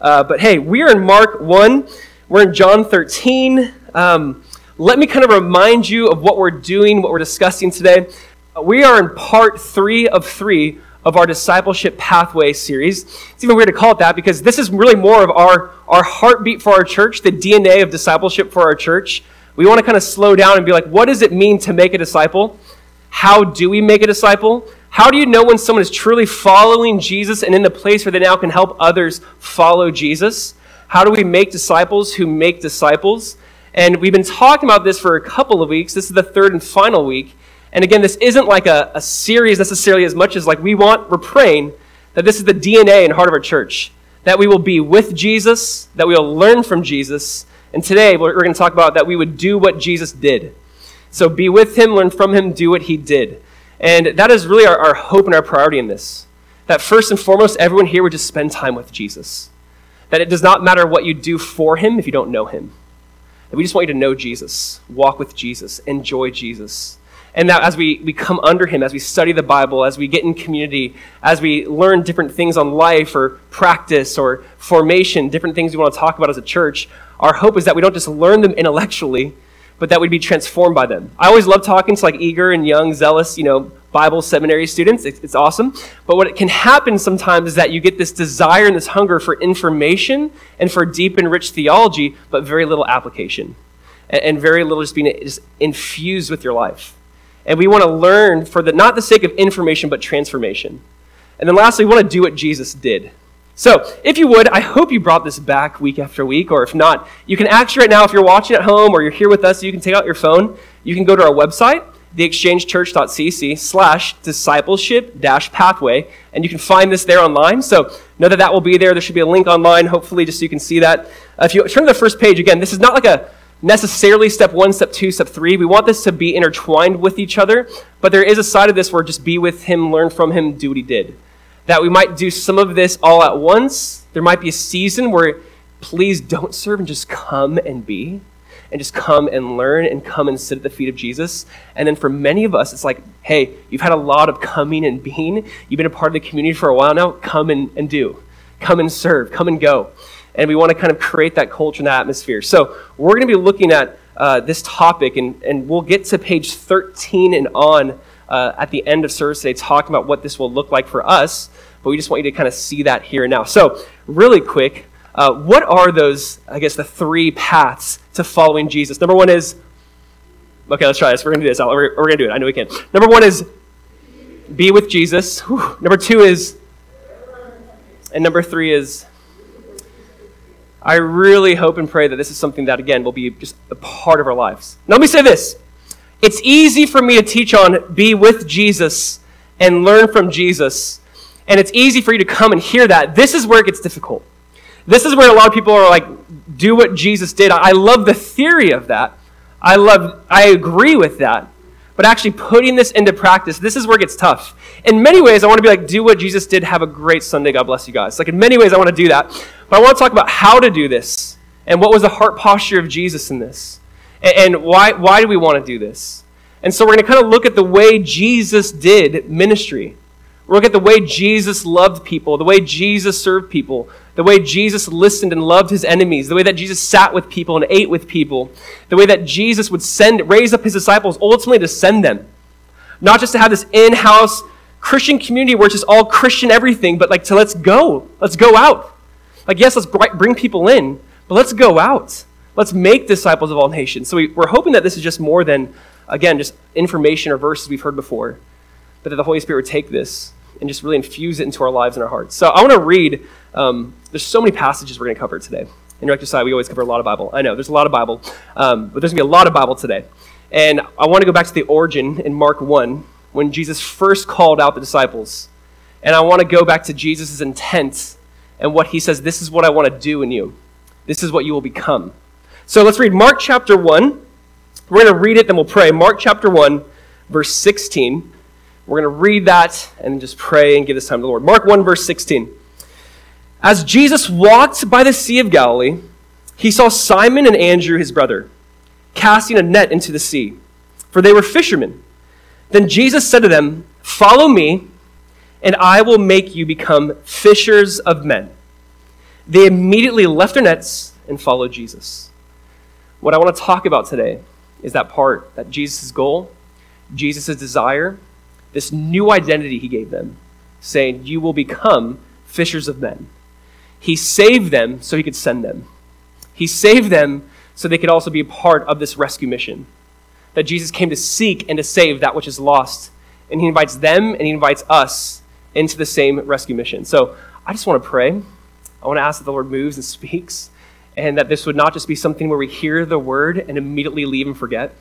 Uh, but hey, we are in Mark 1. We're in John 13. Um, let me kind of remind you of what we're doing, what we're discussing today. We are in part three of three of our discipleship pathway series. It's even weird to call it that because this is really more of our, our heartbeat for our church, the DNA of discipleship for our church. We want to kind of slow down and be like, what does it mean to make a disciple? How do we make a disciple? How do you know when someone is truly following Jesus and in the place where they now can help others follow Jesus? How do we make disciples who make disciples? And we've been talking about this for a couple of weeks. This is the third and final week. And again, this isn't like a, a series necessarily as much as like we want, we're praying that this is the DNA and heart of our church. That we will be with Jesus, that we will learn from Jesus. And today we're going to talk about that we would do what Jesus did. So be with him, learn from him, do what he did. And that is really our, our hope and our priority in this. That first and foremost, everyone here would just spend time with Jesus. That it does not matter what you do for him if you don't know him. That we just want you to know Jesus, walk with Jesus, enjoy Jesus. And that as we, we come under him, as we study the Bible, as we get in community, as we learn different things on life or practice or formation, different things we want to talk about as a church, our hope is that we don't just learn them intellectually, but that we'd be transformed by them. I always love talking to like eager and young, zealous, you know, Bible seminary students. It's, it's awesome. But what can happen sometimes is that you get this desire and this hunger for information and for deep and rich theology, but very little application. And, and very little just being just infused with your life. And we want to learn for the not the sake of information, but transformation. And then lastly, we want to do what Jesus did. So, if you would, I hope you brought this back week after week, or if not, you can actually right now, if you're watching at home or you're here with us, you can take out your phone. You can go to our website, theexchangechurch.cc slash discipleship dash pathway, and you can find this there online. So, know that that will be there. There should be a link online, hopefully, just so you can see that. If you turn to the first page, again, this is not like a necessarily step one, step two, step three. We want this to be intertwined with each other, but there is a side of this where just be with him, learn from him, do what he did that we might do some of this all at once. There might be a season where please don't serve and just come and be and just come and learn and come and sit at the feet of Jesus. And then for many of us, it's like, hey, you've had a lot of coming and being. You've been a part of the community for a while now. Come and, and do. Come and serve. Come and go. And we want to kind of create that culture and that atmosphere. So we're going to be looking at uh, this topic, and, and we'll get to page 13 and on uh, at the end of service today talking about what this will look like for us, but we just want you to kind of see that here and now. So, really quick, uh, what are those, I guess, the three paths to following Jesus? Number one is, okay, let's try this. We're going to do this. We're, we're going to do it. I know we can. Number one is be with Jesus. Whew. Number two is, and number three is, I really hope and pray that this is something that, again, will be just a part of our lives. Now, let me say this it's easy for me to teach on be with Jesus and learn from Jesus. And it's easy for you to come and hear that. This is where it gets difficult. This is where a lot of people are like, do what Jesus did. I love the theory of that. I love, I agree with that. But actually putting this into practice, this is where it gets tough. In many ways, I want to be like, do what Jesus did. Have a great Sunday. God bless you guys. Like, in many ways, I want to do that. But I want to talk about how to do this and what was the heart posture of Jesus in this. And why, why do we want to do this? And so we're going to kind of look at the way Jesus did ministry. We're look at the way Jesus loved people, the way Jesus served people, the way Jesus listened and loved his enemies, the way that Jesus sat with people and ate with people, the way that Jesus would send, raise up his disciples ultimately to send them. Not just to have this in-house Christian community where it's just all Christian everything, but like to let's go. Let's go out. Like, yes, let's bring people in, but let's go out. Let's make disciples of all nations. So we, we're hoping that this is just more than, again, just information or verses we've heard before, but that the Holy Spirit would take this and just really infuse it into our lives and our hearts. So I want to read, um, there's so many passages we're going to cover today. In Rector Side, we always cover a lot of Bible. I know, there's a lot of Bible, um, but there's going to be a lot of Bible today. And I want to go back to the origin in Mark 1 when Jesus first called out the disciples. And I want to go back to Jesus' intent and what he says, this is what I want to do in you. This is what you will become. So let's read Mark chapter 1. We're going to read it, then we'll pray. Mark chapter 1, verse 16. We're going to read that and just pray and give this time to the Lord. Mark 1, verse 16. As Jesus walked by the Sea of Galilee, he saw Simon and Andrew, his brother, casting a net into the sea, for they were fishermen. Then Jesus said to them, Follow me, and I will make you become fishers of men. they immediately left their nets and followed Jesus. What I want to talk about today is that part, that Jesus' goal, Jesus' desire, this new identity he gave them, saying, You will become fishers of men. He saved them so he could send them. He saved them so they could also be a part of this rescue mission. That Jesus came to seek and to save that which is lost. And he invites them and he invites us into the same rescue mission. So I just want to pray. I want to ask that the Lord moves and speaks, and that this would not just be something where we hear the word and immediately leave and forget,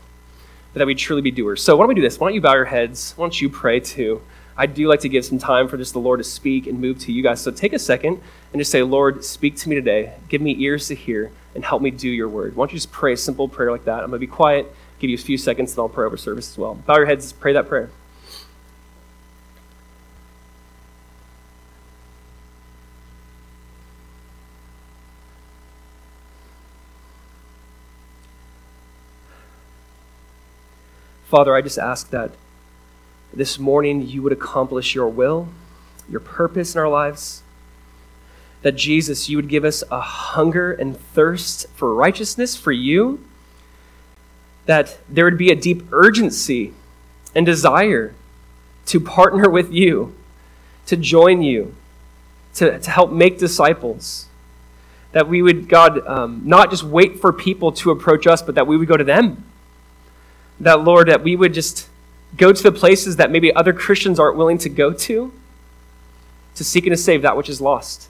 but that we truly be doers. So why don't we do this? Why don't you bow your heads? Why don't you pray too? I do like to give some time for just the Lord to speak and move to you guys. So take a second and just say, Lord, speak to me today. Give me ears to hear and help me do your word. Why don't you just pray a simple prayer like that? I'm going to be quiet, give you a few seconds, and I'll pray over service as well. Bow your heads, pray that prayer. Father, I just ask that this morning you would accomplish your will, your purpose in our lives. That Jesus, you would give us a hunger and thirst for righteousness for you. That there would be a deep urgency and desire to partner with you, to join you, to, to help make disciples. That we would, God, um, not just wait for people to approach us, but that we would go to them. That, Lord, that we would just go to the places that maybe other Christians aren't willing to go to to seek and to save that which is lost.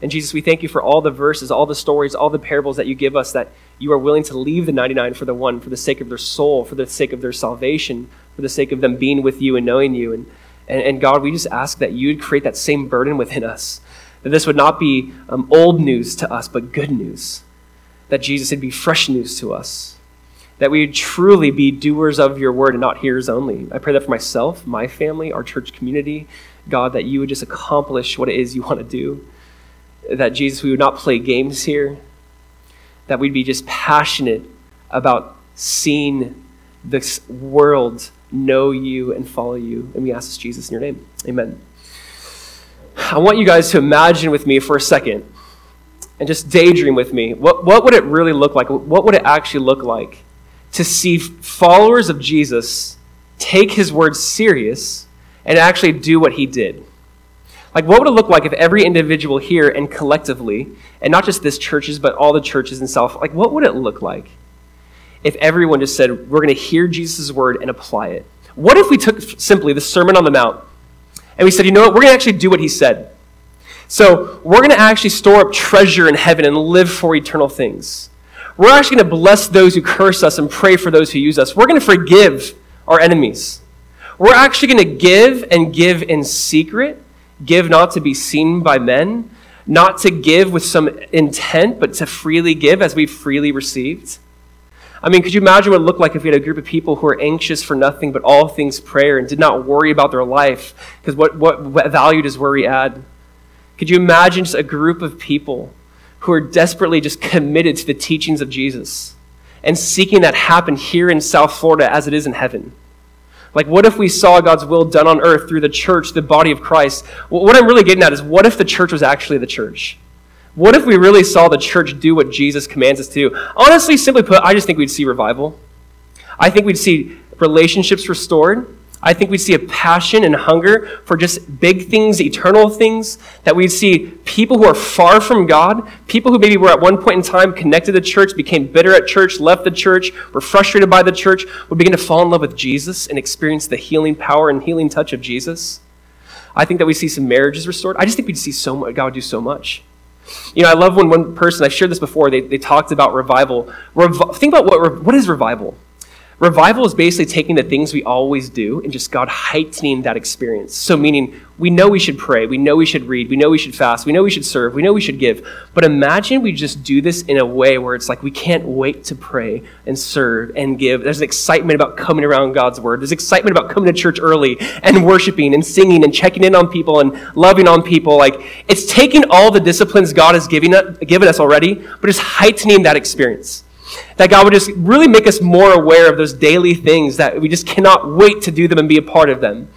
And Jesus, we thank you for all the verses, all the stories, all the parables that you give us that you are willing to leave the 99 for the one, for the sake of their soul, for the sake of their salvation, for the sake of them being with you and knowing you. And, and, and God, we just ask that you'd create that same burden within us, that this would not be um, old news to us, but good news. That Jesus would be fresh news to us that we would truly be doers of your word and not hearers only. I pray that for myself, my family, our church community, God, that you would just accomplish what it is you want to do. That, Jesus, we would not play games here. That we'd be just passionate about seeing this world know you and follow you. And we ask this, Jesus, in your name. Amen. I want you guys to imagine with me for a second and just daydream with me. What, what would it really look like? What would it actually look like to see followers of Jesus take his word serious and actually do what he did. Like, what would it look like if every individual here and collectively, and not just this churches, but all the churches in South, like, what would it look like if everyone just said, we're going to hear Jesus' word and apply it? What if we took simply the Sermon on the Mount and we said, you know what, we're going to actually do what he said? So, we're going to actually store up treasure in heaven and live for eternal things. We're actually going to bless those who curse us and pray for those who use us. We're going to forgive our enemies. We're actually going to give and give in secret, give not to be seen by men, not to give with some intent, but to freely give as we've freely received. I mean, could you imagine what it looked like if we had a group of people who were anxious for nothing but all things prayer and did not worry about their life? Because what, what, what value does worry add? Could you imagine just a group of people who are desperately just committed to the teachings of Jesus and seeking that happen here in South Florida as it is in heaven. Like, what if we saw God's will done on earth through the church, the body of Christ? What I'm really getting at is what if the church was actually the church? What if we really saw the church do what Jesus commands us to do? Honestly, simply put, I just think we'd see revival. I think we'd see relationships restored. I think we'd see a passion and hunger for just big things, eternal things, that we'd see people who are far from God, people who maybe were at one point in time connected to church, became bitter at church, left the church, were frustrated by the church, would begin to fall in love with Jesus and experience the healing power and healing touch of Jesus. I think that we see some marriages restored. I just think we'd see so much, God would do so much. You know, I love when one person, I shared this before, they, they talked about revival. Rev- think about what, what is revival? Revival is basically taking the things we always do and just God heightening that experience. So, meaning, we know we should pray, we know we should read, we know we should fast, we know we should serve, we know we should give. But imagine we just do this in a way where it's like we can't wait to pray and serve and give. There's excitement about coming around God's word, there's excitement about coming to church early and worshiping and singing and checking in on people and loving on people. Like, it's taking all the disciplines God has given us already, but it's heightening that experience. That God would just really make us more aware of those daily things that we just cannot wait to do them and be a part of them.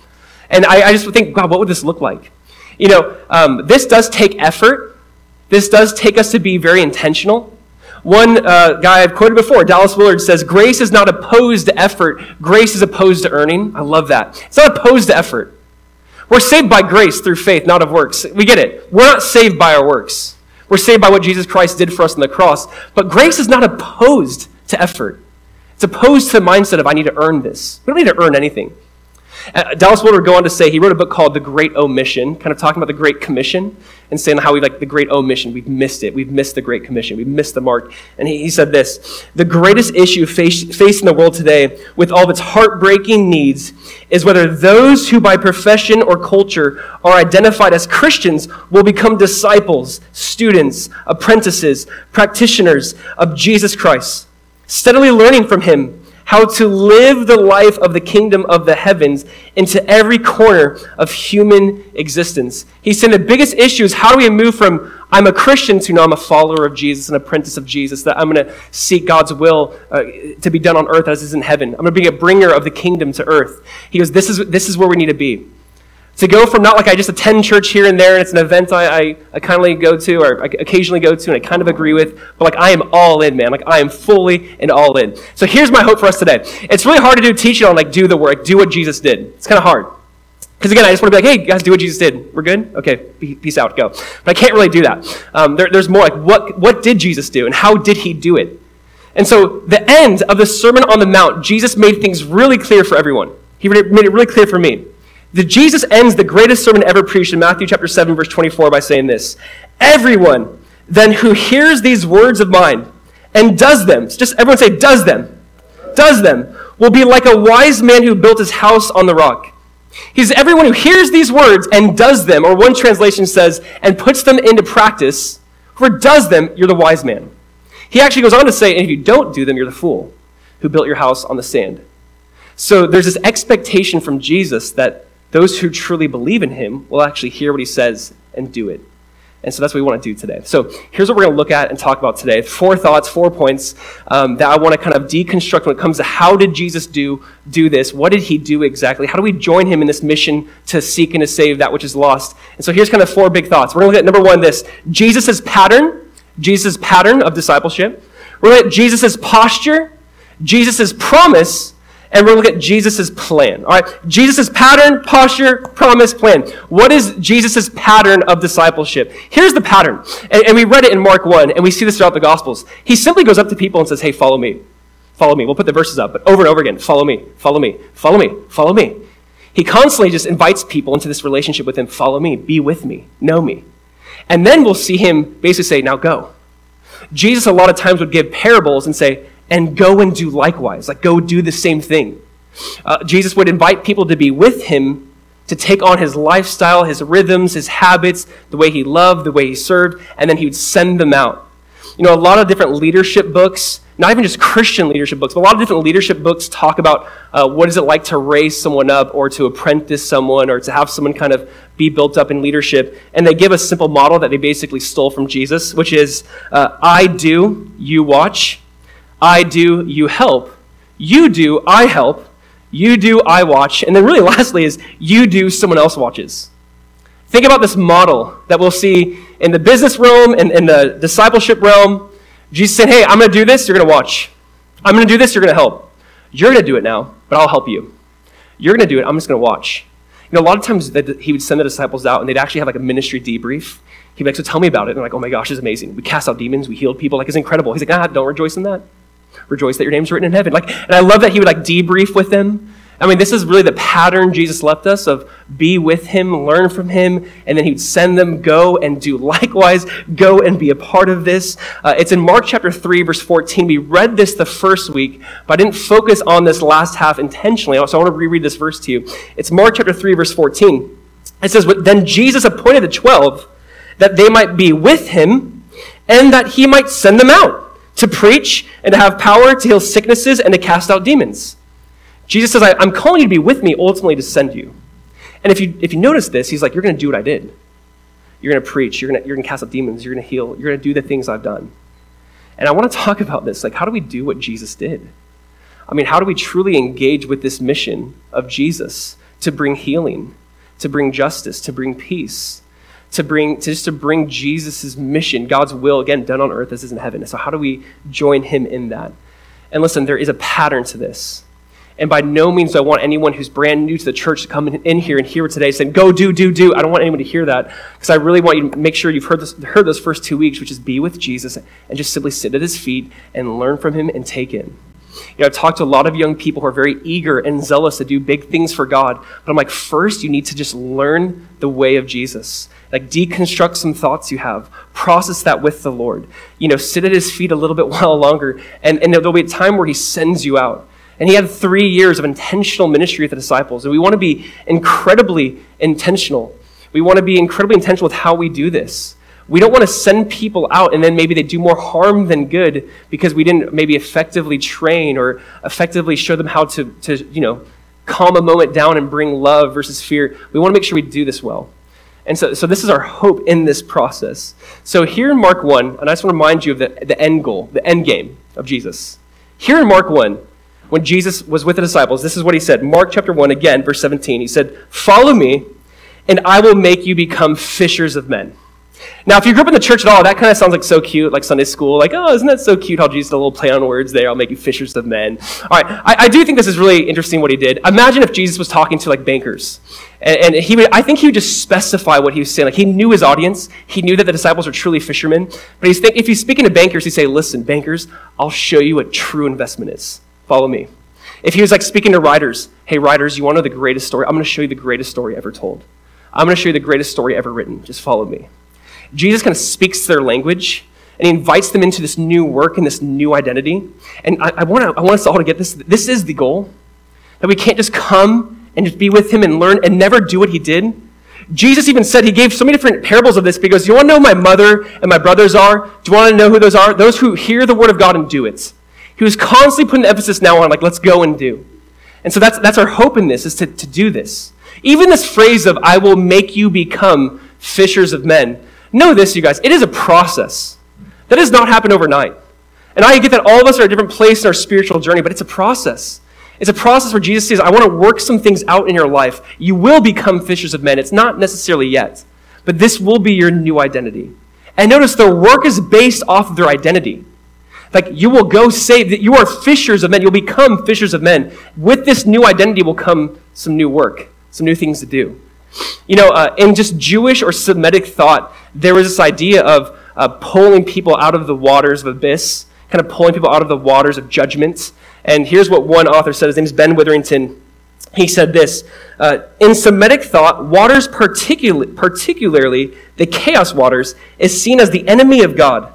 And I, I just think, God, what would this look like? You know, um, this does take effort. This does take us to be very intentional. One uh, guy I've quoted before, Dallas Willard, says, Grace is not opposed to effort, grace is opposed to earning. I love that. It's not opposed to effort. We're saved by grace through faith, not of works. We get it. We're not saved by our works. We're saved by what Jesus Christ did for us on the cross. But grace is not opposed to effort. It's opposed to the mindset of, I need to earn this. We don't need to earn anything. Uh, Dallas Willard would go on to say, he wrote a book called The Great Omission, kind of talking about the Great Commission and saying how we like the Great Omission. We've missed it. We've missed the Great Commission. We've missed the mark. And he, he said this The greatest issue face, facing the world today, with all of its heartbreaking needs, is whether those who by profession or culture are identified as Christians will become disciples, students, apprentices, practitioners of Jesus Christ, steadily learning from him how to live the life of the kingdom of the heavens into every corner of human existence. He said the biggest issue is how do we move from I'm a Christian to now I'm a follower of Jesus, an apprentice of Jesus, that I'm going to seek God's will uh, to be done on earth as is in heaven. I'm going to be a bringer of the kingdom to earth. He goes, this is, this is where we need to be. To go from not like I just attend church here and there and it's an event I, I, I kindly go to or I occasionally go to and I kind of agree with, but like I am all in, man. Like I am fully and all in. So here's my hope for us today. It's really hard to do teaching on like do the work, do what Jesus did. It's kind of hard. Because again, I just want to be like, hey, guys, do what Jesus did. We're good? Okay, peace out, go. But I can't really do that. Um, there, there's more like, what, what did Jesus do and how did he do it? And so, the end of the Sermon on the Mount, Jesus made things really clear for everyone. He made it really clear for me. The Jesus ends the greatest sermon ever preached in Matthew chapter 7 verse 24 by saying this. Everyone then who hears these words of mine and does them, just everyone say does them. Does them will be like a wise man who built his house on the rock. He's everyone who hears these words and does them, or one translation says, and puts them into practice. Whoever does them, you're the wise man. He actually goes on to say, and if you don't do them, you're the fool who built your house on the sand. So there's this expectation from Jesus that those who truly believe in him will actually hear what he says and do it. And so that's what we want to do today. So here's what we're going to look at and talk about today. Four thoughts, four points um, that I want to kind of deconstruct when it comes to how did Jesus do do this? What did he do exactly? How do we join him in this mission to seek and to save that which is lost? And so here's kind of four big thoughts. We're going to look at number one, this Jesus' pattern, Jesus' pattern of discipleship. We're going to look at Jesus' posture, Jesus' promise, and we're going to look at Jesus' plan. All right, Jesus' pattern, posture, promise, plan. What is Jesus' pattern of discipleship? Here's the pattern. And, and, we read it in Mark 1, and we see this throughout the Gospels. He simply goes up to people and says, Hey, follow me. Follow me. We'll put the verses up, but over and over again follow me, follow me, follow me, follow me. He constantly just invites people into this relationship with him follow me, be with me, know me. And then we'll see him basically say, Now go. Jesus, a lot of times, would give parables and say, and go and do likewise. Like, go do the same thing. Uh, Jesus would invite people to be with him to take on his lifestyle, his rhythms, his habits, the way he loved, the way he served, and then he would send them out. You know, a lot of different leadership books, not even just Christian leadership books, but a lot of different leadership books talk about uh, what is it like to raise someone up or to apprentice someone or to have someone kind of be built up in leadership. And they give a simple model that they basically stole from Jesus, which is uh, I do, you watch. I do, you help. You do, I help. You do, I watch. And then, really, lastly, is you do, someone else watches. Think about this model that we'll see in the business realm and in the discipleship realm. Jesus said, Hey, I'm going to do this, you're going to watch. I'm going to do this, you're going to help. You're going to do it now, but I'll help you. You're going to do it, I'm just going to watch. You know, a lot of times he would send the disciples out and they'd actually have like a ministry debrief. He'd be like, So tell me about it. And they're like, Oh my gosh, it's amazing. We cast out demons, we healed people. Like, it's incredible. He's like, Ah, don't rejoice in that rejoice that your name's written in heaven. Like, and I love that he would like debrief with them. I mean, this is really the pattern Jesus left us of be with him, learn from him, and then he'd send them go and do likewise, go and be a part of this. Uh, it's in Mark chapter 3, verse 14. We read this the first week, but I didn't focus on this last half intentionally, so I want to reread this verse to you. It's Mark chapter 3, verse 14. It says, But then Jesus appointed the twelve that they might be with him and that he might send them out to preach and to have power to heal sicknesses and to cast out demons. Jesus says, I'm calling you to be with me ultimately to send you. And if you, if you notice this, he's like, You're going to do what I did. You're going to preach. You're going you're to cast out demons. You're going to heal. You're going to do the things I've done. And I want to talk about this. Like, how do we do what Jesus did? I mean, how do we truly engage with this mission of Jesus to bring healing, to bring justice, to bring peace, to bring to just to bring Jesus' mission, God's will, again, done on earth as is in heaven. So how do we join him in that? And listen, there is a pattern to this. And by no means do I want anyone who's brand new to the church to come in here and hear today saying, go, do, do, do. I don't want anyone to hear that because I really want you to make sure you've heard, this, heard those first two weeks, which is be with Jesus and just simply sit at his feet and learn from him and take in. You know, I've talked to a lot of young people who are very eager and zealous to do big things for God. But I'm like, first, you need to just learn the way of Jesus. Like, deconstruct some thoughts you have, process that with the Lord. You know, sit at his feet a little bit while longer, and, and there'll be a time where he sends you out. And he had three years of intentional ministry with the disciples. And we want to be incredibly intentional. We want to be incredibly intentional with how we do this. We don't want to send people out and then maybe they do more harm than good because we didn't maybe effectively train or effectively show them how to, to you know, calm a moment down and bring love versus fear. We want to make sure we do this well. And so, so this is our hope in this process. So here in Mark 1, and I just want to remind you of the, the end goal, the end game of Jesus. Here in Mark 1, when Jesus was with the disciples, this is what he said. Mark chapter 1, again, verse 17. He said, Follow me, and I will make you become fishers of men. Now, if you grew up in the church at all, that kind of sounds like so cute, like Sunday school. Like, oh, isn't that so cute how Jesus did a little play on words there? I'll make you fishers of men. All right, I, I do think this is really interesting what he did. Imagine if Jesus was talking to like bankers. And, and, he would, I think he would just specify what he was saying. Like, he knew his audience. He knew that the disciples were truly fishermen. But he's think, if he's speaking to bankers, he'd say, listen, bankers, I'll show you what true investment is. Follow me. If he was like speaking to writers, hey, writers, you want to know the greatest story? I'm going to show you the greatest story ever told. I'm going to show you the greatest story ever written. Just follow me. Jesus kind of speaks their language and he invites them into this new work and this new identity. And I, I, want, I want us all to get this. This is the goal. That we can't just come and just be with him and learn and never do what he did. Jesus even said, he gave so many different parables of this because you want to know who my mother and my brothers are? Do you want to know who those are? Those who hear the word of God and do it. He was constantly putting emphasis now on, like, let's go and do. And so that's, that's our hope in this, is to, to do this. Even this phrase of, I will make you become fishers of men. Know this, you guys, it is a process. That does not happen overnight. And I get that all of us are at a different place in our spiritual journey, but it's a process. It's a process where Jesus says, I want to work some things out in your life. You will become fishers of men. It's not necessarily yet, but this will be your new identity. And notice their work is based off of their identity. Like you will go save, that you are fishers of men. You'll become fishers of men. With this new identity will come some new work, some new things to do. You know, uh, in just Jewish or Semitic thought, there was this idea of uh, pulling people out of the waters of abyss, kind of pulling people out of the waters of judgment. And here's what one author said. His name is Ben Witherington. He said this uh, In Semitic thought, waters, particularly, particularly the chaos waters, is seen as the enemy of God.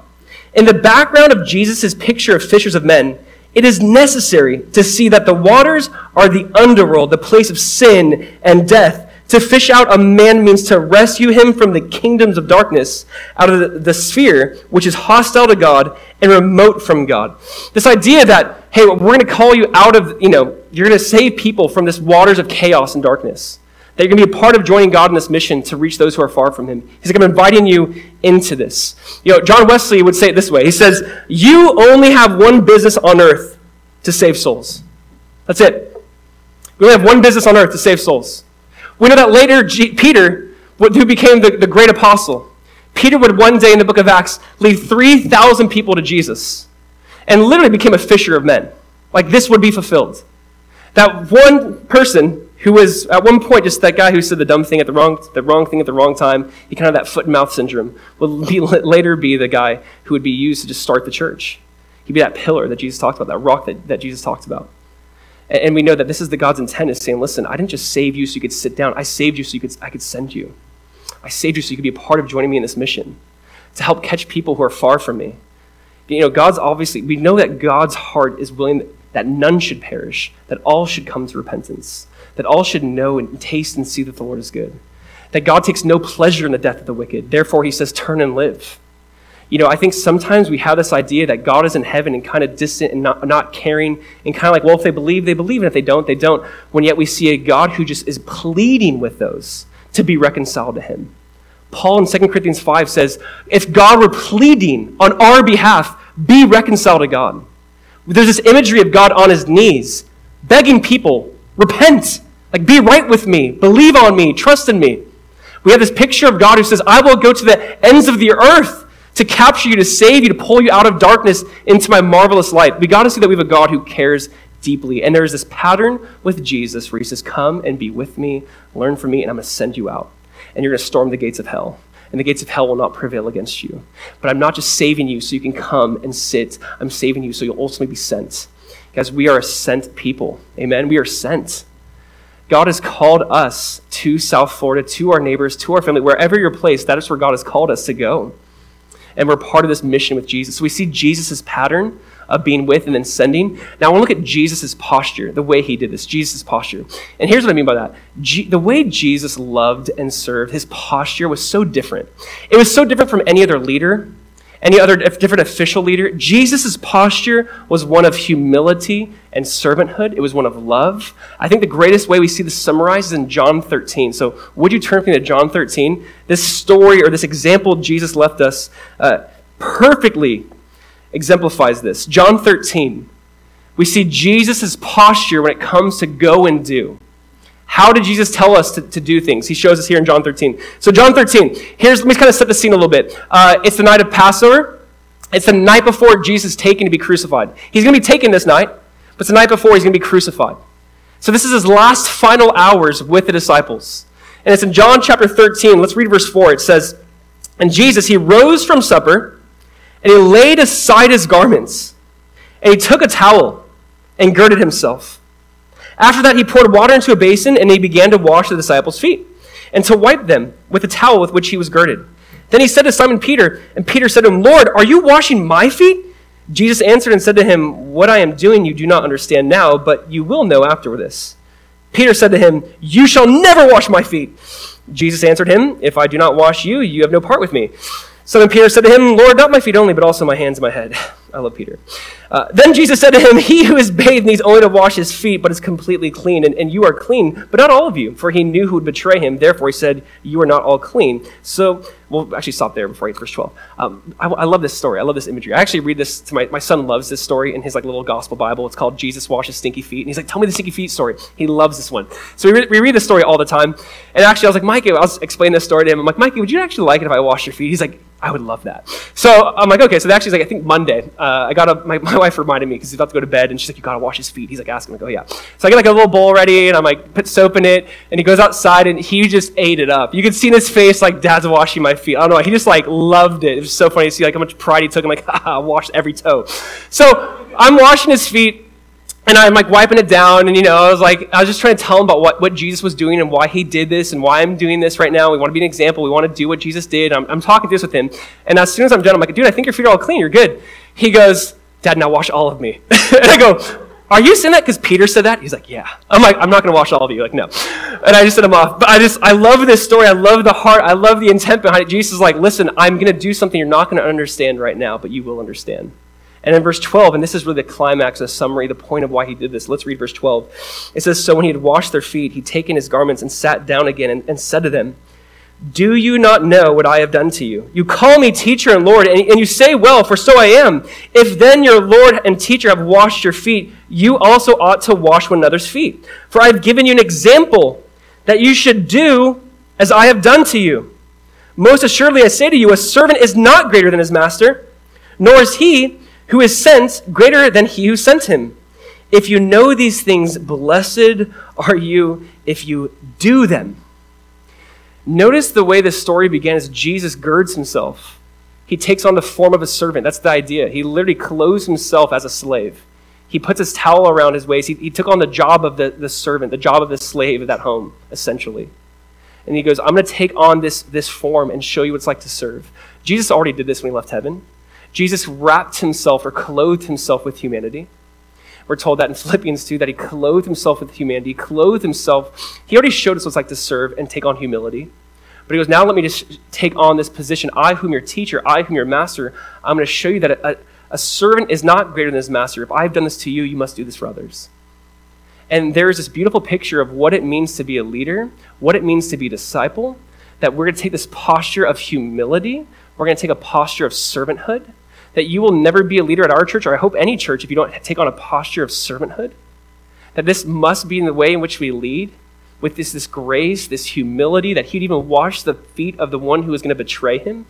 In the background of Jesus' picture of fishers of men, it is necessary to see that the waters are the underworld, the place of sin and death, to fish out a man means to rescue him from the kingdoms of darkness, out of the, sphere which is hostile to God and remote from God. This idea that, hey, we're going to call you out of, you know, you're going to save people from this waters of chaos and darkness. That you're going to be a part of joining God in this mission to reach those who are far from Him. He's like, I'm inviting you into this. You know, John Wesley would say it this way He says, You only have one business on earth to save souls. That's it. We only have one business on earth to save souls. We know that later, G- Peter, who became the, the great apostle, Peter would one day in the book of Acts lead 3,000 people to Jesus and literally became a fisher of men. Like this would be fulfilled. That one person who was at one point just that guy who said the dumb thing at the wrong, the wrong thing at the wrong time, he kind of had that foot and mouth syndrome, would be, later be the guy who would be used to just start the church. He'd be that pillar that Jesus talked about, that rock that, that Jesus talked about. And we know that this is the God's intent is saying, listen, I didn't just save you so you could sit down. I saved you so you could, I could send you. I saved you so you could be a part of joining me in this mission to help catch people who are far from me. You know, God's obviously, we know that God's heart is willing that none should perish, that all should come to repentance, that all should know and taste and see that the Lord is good. That God takes no pleasure in the death of the wicked. Therefore, he says, turn and live. You know, I think sometimes we have this idea that God is in heaven and kind of distant and not, not caring and kind of like, well, if they believe, they believe, and if they don't, they don't. When yet we see a God who just is pleading with those to be reconciled to him. Paul in 2 Corinthians 5 says, if God were pleading on our behalf, be reconciled to God. There's this imagery of God on his knees, begging people, repent, like be right with me, believe on me, trust in me. We have this picture of God who says, I will go to the ends of the earth to capture you, to save you, to pull you out of darkness into my marvelous light. We got to see that we have a God who cares deeply. And there's this pattern with Jesus where he says, Come and be with me, learn from me, and I'm going to send you out. And you're going to storm the gates of hell. And the gates of hell will not prevail against you. But I'm not just saving you so you can come and sit. I'm saving you so you'll ultimately be sent. Guys, we are a sent people. Amen. We are sent. God has called us to South Florida, to our neighbors, to our family, wherever you're placed, that is where God has called us to go. And we're part of this mission with Jesus. So we see Jesus' pattern of being with and then sending. Now I want to look at Jesus' posture, the way he did this, Jesus' posture. And here's what I mean by that. G- the way Jesus loved and served, his posture was so different. It was so different from any other leader any other different official leader. Jesus' posture was one of humility and servanthood. It was one of love. I think the greatest way we see this summarized is in John 13. So, would you turn with me to John 13? This story or this example Jesus left us uh, perfectly exemplifies this. John 13. We see Jesus' posture when it comes to go and do. How did Jesus tell us to, to do things? He shows us here in John 13. So, John 13, here's, let me kind of set the scene a little bit. Uh, it's the night of Passover. It's the night before Jesus taken to be crucified. He's going to be taken this night, but it's the night before he's going to be crucified. So, this is his last final hours with the disciples. And it's in John chapter 13. Let's read verse 4. It says, And Jesus, he rose from supper, and he laid aside his garments, and he took a towel and girded himself. After that, he poured water into a basin and he began to wash the disciples' feet and to wipe them with the towel with which he was girded. Then he said to Simon Peter, and Peter said to him, Lord, are you washing my feet? Jesus answered and said to him, What I am doing you do not understand now, but you will know after this. Peter said to him, You shall never wash my feet. Jesus answered him, If I do not wash you, you have no part with me. Simon Peter said to him, Lord, not my feet only, but also my hands and my head. I love Peter. Uh, then Jesus said to him, He who is bathed needs only to wash his feet, but is completely clean. And, and you are clean, but not all of you. For he knew who would betray him. Therefore he said, You are not all clean. So we'll actually stop there before I get verse 12. Um, I, I, love this story. I love this imagery. I actually read this to my, my son loves this story in his like little gospel Bible. It's called Jesus Washes Stinky Feet. And he's like, Tell me the stinky feet story. He loves this one. So we, re- we read this story all the time. And actually, I was like, Mikey, I was explaining this story to him. I'm like, Mikey, would you actually like it if I wash your feet? He's like, I would love that. So I'm like, okay. So actually, like I think Monday, uh, I got a, my, my wife reminded me because he's about to go to bed, and she's like, you gotta wash his feet. He's like asking, like, oh yeah. So I get like a little bowl ready, and I'm like, put soap in it, and he goes outside, and he just ate it up. You could see in his face like, Dad's washing my feet. I don't know. He just like loved it. It was so funny to see like how much pride he took, I'm like, haha, I washed every toe. So I'm washing his feet and I'm like wiping it down, and you know, I was like, I was just trying to tell him about what, what Jesus was doing and why he did this and why I'm doing this right now. We want to be an example. We want to do what Jesus did. I'm, I'm talking to this with him. And as soon as I'm done, I'm like, dude, I think your feet are all clean. You're good. He goes, Dad, now wash all of me. and I go, are you saying that because Peter said that? He's like, yeah. I'm like, I'm not going to wash all of you. Like, no. And I just set him off. But I just, I love this story. I love the heart. I love the intent behind it. Jesus is like, listen, I'm going to do something you're not going to understand right now, but you will understand. And in verse 12, and this is really the climax, the summary, the point of why he did this. Let's read verse 12. It says, So when he had washed their feet, he taken his garments and sat down again and, and said to them, Do you not know what I have done to you? You call me teacher and Lord, and, and you say, Well, for so I am. If then your Lord and teacher have washed your feet, you also ought to wash one another's feet. For I have given you an example that you should do as I have done to you. Most assuredly, I say to you, a servant is not greater than his master, nor is he who is sent greater than he who sent him. If you know these things, blessed are you if you do them. Notice the way the story began as Jesus girds himself. He takes on the form of a servant. That's the idea. He literally clothes himself as a slave. He puts his towel around his waist. He, he took on the job of the, the servant, the job of the slave of that home, essentially. And he goes, I'm going to take on this, this form and show you what it's like to serve. Jesus already did this when he left heaven. Jesus wrapped himself or clothed himself with humanity. We're told that in Philippians 2 that he clothed himself with humanity, clothed himself. He already showed us what it's like to serve and take on humility. But he goes, Now let me just take on this position. I, whom your teacher, I, whom your master, I'm going to show you that a, a servant is not greater than his master. If I've done this to you, you must do this for others. And there is this beautiful picture of what it means to be a leader, what it means to be a disciple, that we're going to take this posture of humility, we're going to take a posture of servanthood, that you will never be a leader at our church, or I hope any church, if you don't take on a posture of servanthood. That this must be in the way in which we lead. with this, this grace, this humility, that he'd even wash the feet of the one who was going to betray him,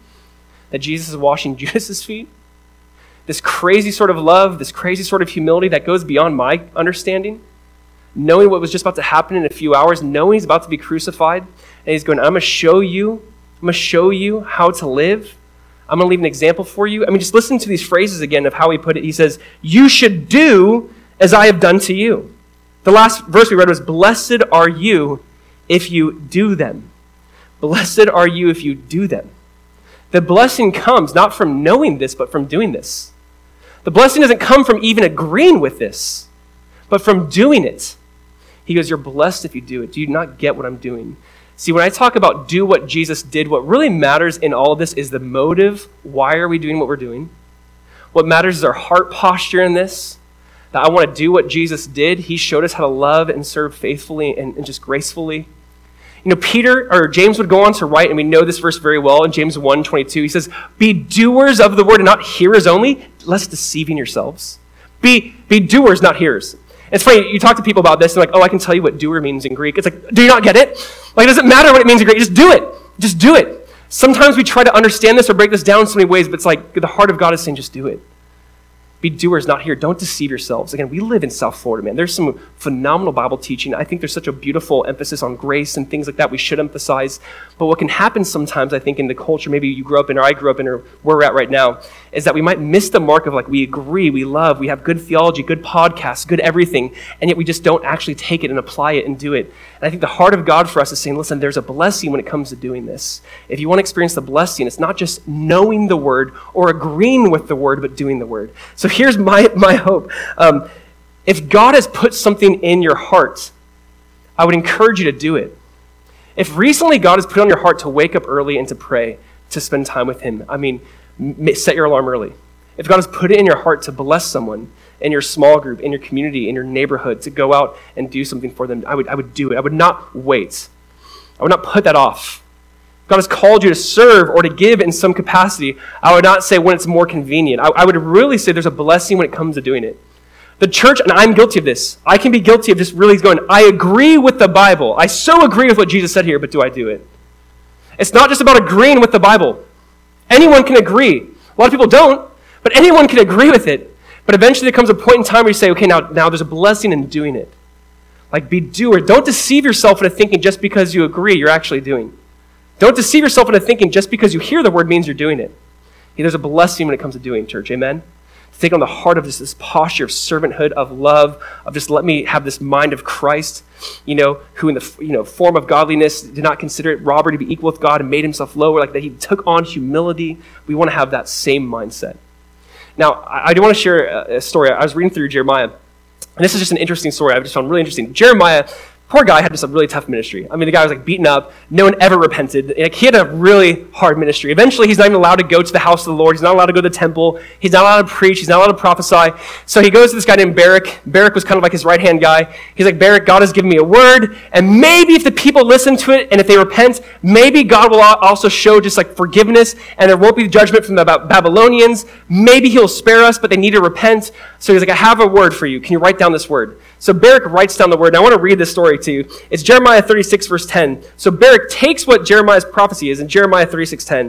that Jesus is washing Judas's feet. This crazy sort of love, this crazy sort of humility that goes beyond my understanding. Knowing what was just about to happen in a few hours, knowing he's about to be crucified, and he's going, I'm going to show you, I'm going to show you how to live. I'm going to leave an example for you. I mean, just listen to these phrases again of how he put it. He says, You should do as I have done to you. The last verse we read was, Blessed are you if you do them. Blessed are you if you do them. The blessing comes not from knowing this, but from doing this. The blessing doesn't come from even agreeing with this, but from doing it. He goes, You're blessed if you do it. Do you not get what I'm doing? See, when I talk about do what Jesus did, what really matters in all of this is the motive. Why are we doing what we're doing? What matters is our heart posture in this that I want to do what Jesus did. He showed us how to love and serve faithfully and, and just gracefully. You know, Peter or James would go on to write, and we know this verse very well in James 1 22. He says, Be doers of the word and not hearers only, lest deceiving yourselves. Be, be doers, not hearers. It's funny, you talk to people about this, and like, oh, I can tell you what doer means in Greek. It's like, do you not get it? Like, it doesn't matter what it means in Greek, just do it. Just do it. Sometimes we try to understand this or break this down in so many ways, but it's like the heart of God is saying, just do it. Be doers, not here. Don't deceive yourselves. Again, we live in South Florida, man. There's some phenomenal Bible teaching. I think there's such a beautiful emphasis on grace and things like that we should emphasize. But what can happen sometimes, I think, in the culture maybe you grew up in or I grew up in or where we're at right now, is that we might miss the mark of like we agree, we love, we have good theology, good podcasts, good everything, and yet we just don't actually take it and apply it and do it. And I think the heart of God for us is saying, listen, there's a blessing when it comes to doing this. If you want to experience the blessing, it's not just knowing the word or agreeing with the word, but doing the word. So here's my, my hope. Um, if God has put something in your heart, I would encourage you to do it. If recently God has put on your heart to wake up early and to pray, to spend time with Him, I mean, set your alarm early. If God has put it in your heart to bless someone in your small group, in your community, in your neighborhood, to go out and do something for them, I would, I would do it. I would not wait. I would not put that off. God has called you to serve or to give in some capacity. I would not say when it's more convenient. I, I would really say there's a blessing when it comes to doing it. The church, and I'm guilty of this, I can be guilty of just really going, I agree with the Bible. I so agree with what Jesus said here, but do I do it? It's not just about agreeing with the Bible. Anyone can agree. A lot of people don't, but anyone can agree with it. But eventually there comes a point in time where you say, okay, now, now there's a blessing in doing it. Like, be doer. Don't deceive yourself into thinking just because you agree, you're actually doing. Don't deceive yourself into thinking just because you hear the word means you're doing it. There's a blessing when it comes to doing church. Amen? To take on the heart of this, this posture of servanthood, of love, of just let me have this mind of Christ, you know, who in the you know, form of godliness did not consider it robbery to be equal with God and made himself lower, like that he took on humility. We want to have that same mindset. Now, I, do want to share a, a story. I was reading through Jeremiah, and this is just an interesting story I just found really interesting. Jeremiah poor guy had just a really tough ministry. I mean, the guy was like beaten up. No one ever repented. Like, he had a really hard ministry. Eventually, he's not even allowed to go to the house of the Lord. He's not allowed to go to the temple. He's not allowed to preach. He's not allowed to prophesy. So he goes to this guy named Baruch. Baruch was kind of like his right hand guy. He's like, Baruch, God has given me a word, and maybe if the people listen to it and if they repent, maybe God will also show just like forgiveness, and there won't be judgment from the Babylonians. Maybe he'll spare us, but they need to repent. So he's like, I have a word for you. Can you write down this word? So Baruch writes down the word, and I want to read this story to you. It's Jeremiah 36, verse 10. So Baruch takes what Jeremiah's prophecy is in Jeremiah 36, 10.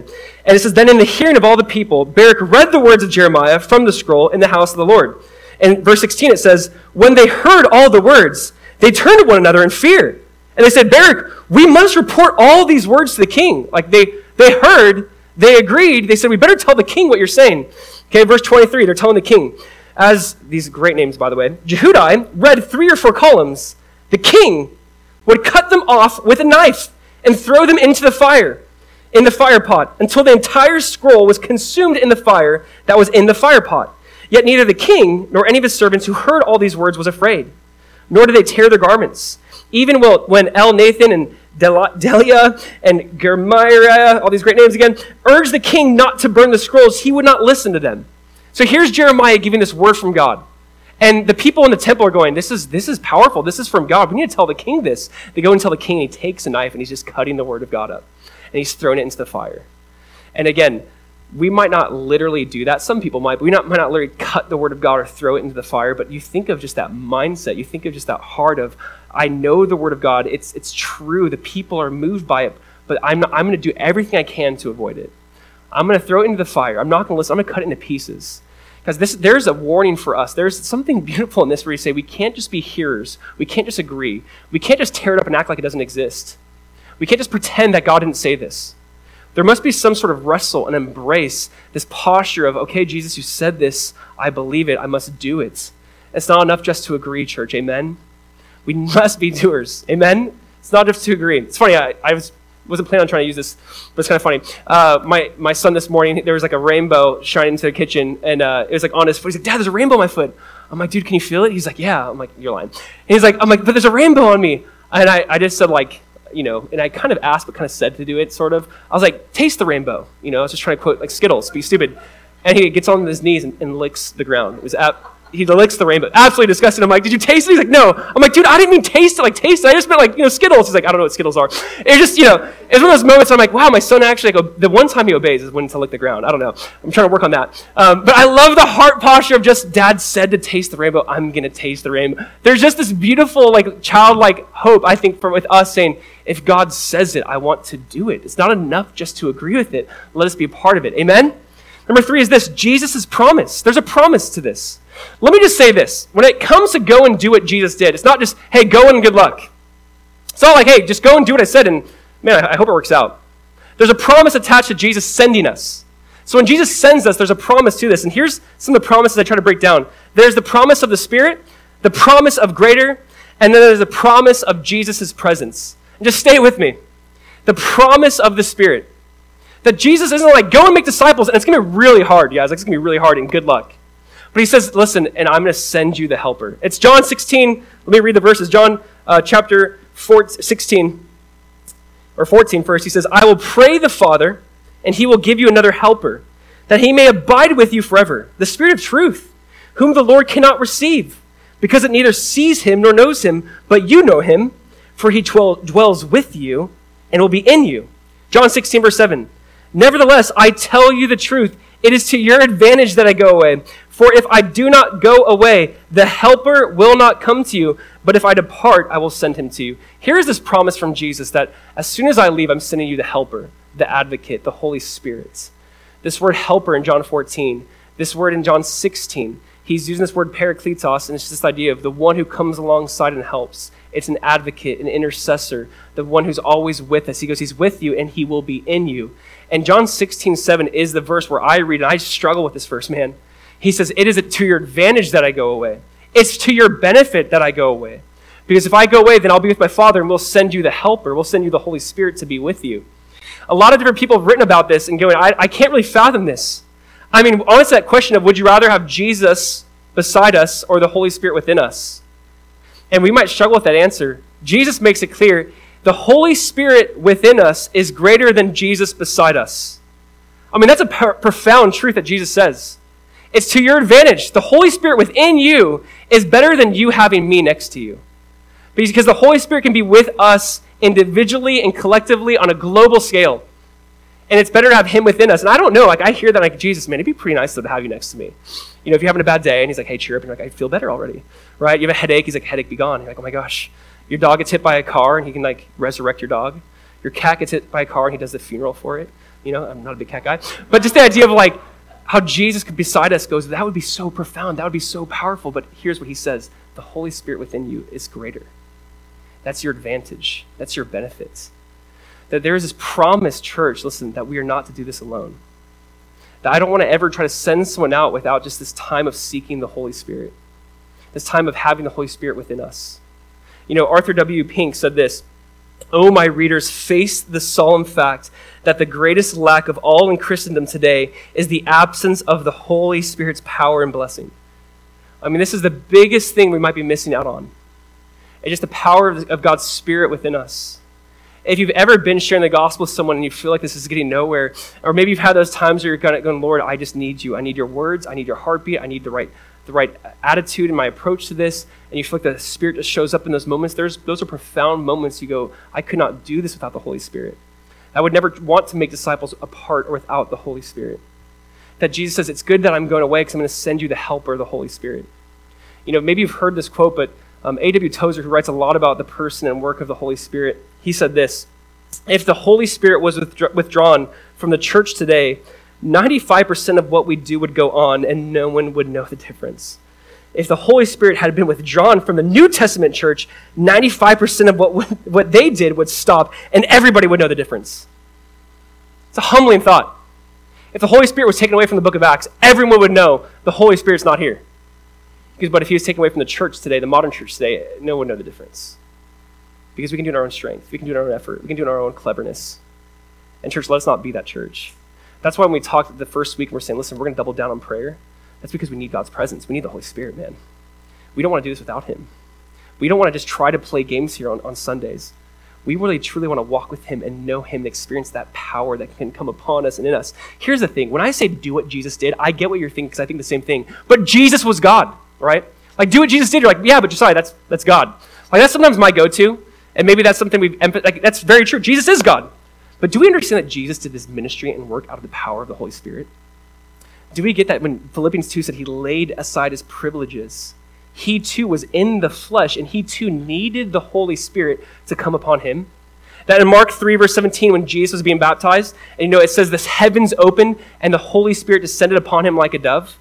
And it says, Then in the hearing of all the people, Baruch read the words of Jeremiah from the scroll in the house of the Lord. And verse 16, it says, When they heard all the words, they turned to one another in fear. And they said, Baruch, we must report all these words to the king. Like they, they heard, they agreed. They said, We better tell the king what you're saying. Okay, verse 23, they're telling the king as these great names, by the way, Jehudi read three or four columns, the king would cut them off with a knife and throw them into the fire, in the fire pot, until the entire scroll was consumed in the fire that was in the fire pot. Yet neither the king nor any of his servants who heard all these words was afraid, nor did they tear their garments. Even when Elnathan and Delaiah and Gemariah, all these great names again, urged the king not to burn the scrolls, he would not listen to them. So here's Jeremiah giving this word from God. And the people in the temple are going, this is, this is powerful. This is from God. We need to tell the king this. They go and tell the king, and he takes a knife and he's just cutting the word of God up. And he's throwing it into the fire. And again, we might not literally do that. Some people might, but we not, might not literally cut the word of God or throw it into the fire. But you think of just that mindset. You think of just that heart of, I know the Word of God. It's, it's true. The people are moved by it, but I'm, I'm going to do everything I can to avoid it. I'm going to throw it into the fire. I'm not going to listen. I'm going to cut it into pieces. Because this, there's a warning for us. There's something beautiful in this where you say we can't just be hearers. We can't just agree. We can't just tear it up and act like it doesn't exist. We can't just pretend that God didn't say this. There must be some sort of wrestle and embrace this posture of, okay, Jesus, you said this. I believe it. I must do it. It's not enough just to agree, church. Amen? We must be doers. Amen? It's not just to agree. It's funny. I, I was wasn't planning on trying to use this, but it's kind of funny. Uh, my, my son this morning, there was like a rainbow shining into the kitchen, and uh, it was like on his foot. He's like, Dad, there's a rainbow on my foot. I'm like, dude, can you feel it? He's like, yeah. I'm like, you're lying. And he's like, I'm like, but there's a rainbow on me. And I, I just said like, you know, and I kind of asked, but kind of said to do it, sort of. I was like, taste the rainbow. You know, I was just trying to quote like Skittles, be stupid. And he gets on his knees and, and licks the ground. It was at, he licks the rainbow. Absolutely disgusting. I'm like, did you taste it? He's like, no. I'm like, dude, I didn't mean taste it, like taste it. I just meant like, you know, Skittles. He's like, I don't know what Skittles are. It's just, you know, it's one of those moments I'm like, wow, my son actually, like, the one time he obeys is when to lick the ground. I don't know. I'm trying to work on that. Um, but I love the heart posture of just dad said to taste the rainbow. I'm going to taste the rainbow. There's just this beautiful, like, childlike hope, I think, for with us saying, if God says it, I want to do it. It's not enough just to agree with it. Let us be a part of it. Amen? Number three is this Jesus' promise. There's a promise to this. Let me just say this. When it comes to go and do what Jesus did, it's not just, hey, go and good luck. It's not like, hey, just go and do what I said, and man, I hope it works out. There's a promise attached to Jesus sending us. So when Jesus sends us, there's a promise to this. And here's some of the promises I try to break down there's the promise of the Spirit, the promise of greater, and then there's the promise of Jesus' presence. And just stay with me. The promise of the Spirit. That Jesus isn't like, go and make disciples, and it's going to be really hard, guys. It's going to be really hard, and good luck. But he says, listen, and I'm going to send you the helper. It's John 16. Let me read the verses. John uh, chapter 14, 16, or 14 first. He says, I will pray the Father, and he will give you another helper, that he may abide with you forever, the Spirit of truth, whom the Lord cannot receive, because it neither sees him nor knows him, but you know him, for he dwells with you and will be in you. John 16, verse 7. Nevertheless, I tell you the truth. It is to your advantage that I go away. For if I do not go away, the Helper will not come to you. But if I depart, I will send him to you. Here is this promise from Jesus that as soon as I leave, I'm sending you the Helper, the Advocate, the Holy Spirit. This word helper in John 14, this word in John 16, he's using this word parakletos, and it's this idea of the one who comes alongside and helps. It's an advocate, an intercessor, the one who's always with us. He goes, He's with you and he will be in you. And John 16, 7 is the verse where I read, and I struggle with this verse, man. He says, It is to your advantage that I go away. It's to your benefit that I go away. Because if I go away, then I'll be with my Father and we'll send you the Helper. We'll send you the Holy Spirit to be with you. A lot of different people have written about this and going, I, I can't really fathom this. I mean, honestly, that question of would you rather have Jesus beside us or the Holy Spirit within us? And we might struggle with that answer. Jesus makes it clear the Holy Spirit within us is greater than Jesus beside us. I mean, that's a profound truth that Jesus says. It's to your advantage. The Holy Spirit within you is better than you having me next to you. Because the Holy Spirit can be with us individually and collectively on a global scale. And it's better to have Him within us. And I don't know, like I hear that, like, Jesus, man, it'd be pretty nice to have you next to me. You know, if you're having a bad day and He's like, hey, cheer up, and you're like, I feel better already. Right? You have a headache, He's like, headache be gone. You're like, oh my gosh. Your dog gets hit by a car and He can, like, resurrect your dog. Your cat gets hit by a car and He does the funeral for it. You know, I'm not a big cat guy. But just the idea of, like, how Jesus could beside us goes, that would be so profound. That would be so powerful. But here's what he says the Holy Spirit within you is greater. That's your advantage, that's your benefits. That there is this promised church, listen, that we are not to do this alone. That I don't want to ever try to send someone out without just this time of seeking the Holy Spirit, this time of having the Holy Spirit within us. You know, Arthur W. Pink said this Oh, my readers, face the solemn fact that the greatest lack of all in Christendom today is the absence of the Holy Spirit's power and blessing. I mean, this is the biggest thing we might be missing out on. It's just the power of God's Spirit within us. If you've ever been sharing the gospel with someone and you feel like this is getting nowhere, or maybe you've had those times where you're going, Lord, I just need you. I need your words. I need your heartbeat. I need the right the right attitude and my approach to this, and you feel like the Spirit just shows up in those moments, there's, those are profound moments you go, I could not do this without the Holy Spirit. I would never want to make disciples apart or without the Holy Spirit. That Jesus says, It's good that I'm going away because I'm going to send you the helper, the Holy Spirit. You know, maybe you've heard this quote, but Um, A.W. Tozer, who writes a lot about the person and work of the Holy Spirit, he said this If the Holy Spirit was withdrawn from the church today, 95% of what we do would go on and no one would know the difference. If the Holy Spirit had been withdrawn from the New Testament church, 95% of what, what they did would stop and everybody would know the difference. It's a humbling thought. If the Holy Spirit was taken away from the book of Acts, everyone would know the Holy Spirit's not here. Because, but if he was taken away from the church today, the modern church today, no one would know the difference. Because we can do it in our own strength, we can do it in our own effort, we can do it in our own cleverness. And, church, let us not be that church. That's why when we talked the first week we're saying, listen, we're going to double down on prayer, that's because we need God's presence. We need the Holy Spirit, man. We don't want to do this without Him. We don't want to just try to play games here on, on Sundays. We really truly want to walk with Him and know Him and experience that power that can come upon us and in us. Here's the thing when I say do what Jesus did, I get what you're thinking because I think the same thing. But Jesus was God, right? Like, do what Jesus did. You're like, yeah, but Josiah, that's, that's God. Like, that's sometimes my go to. And maybe that's something we've, like, that's very true. Jesus is God. But do we understand that Jesus did this ministry and work out of the power of the Holy Spirit? Do we get that when Philippians 2 said he laid aside his privileges? He too was in the flesh, and he too needed the Holy Spirit to come upon him. That in Mark 3, verse 17, when Jesus was being baptized, and you know, it says, This heavens opened, and the Holy Spirit descended upon him like a dove.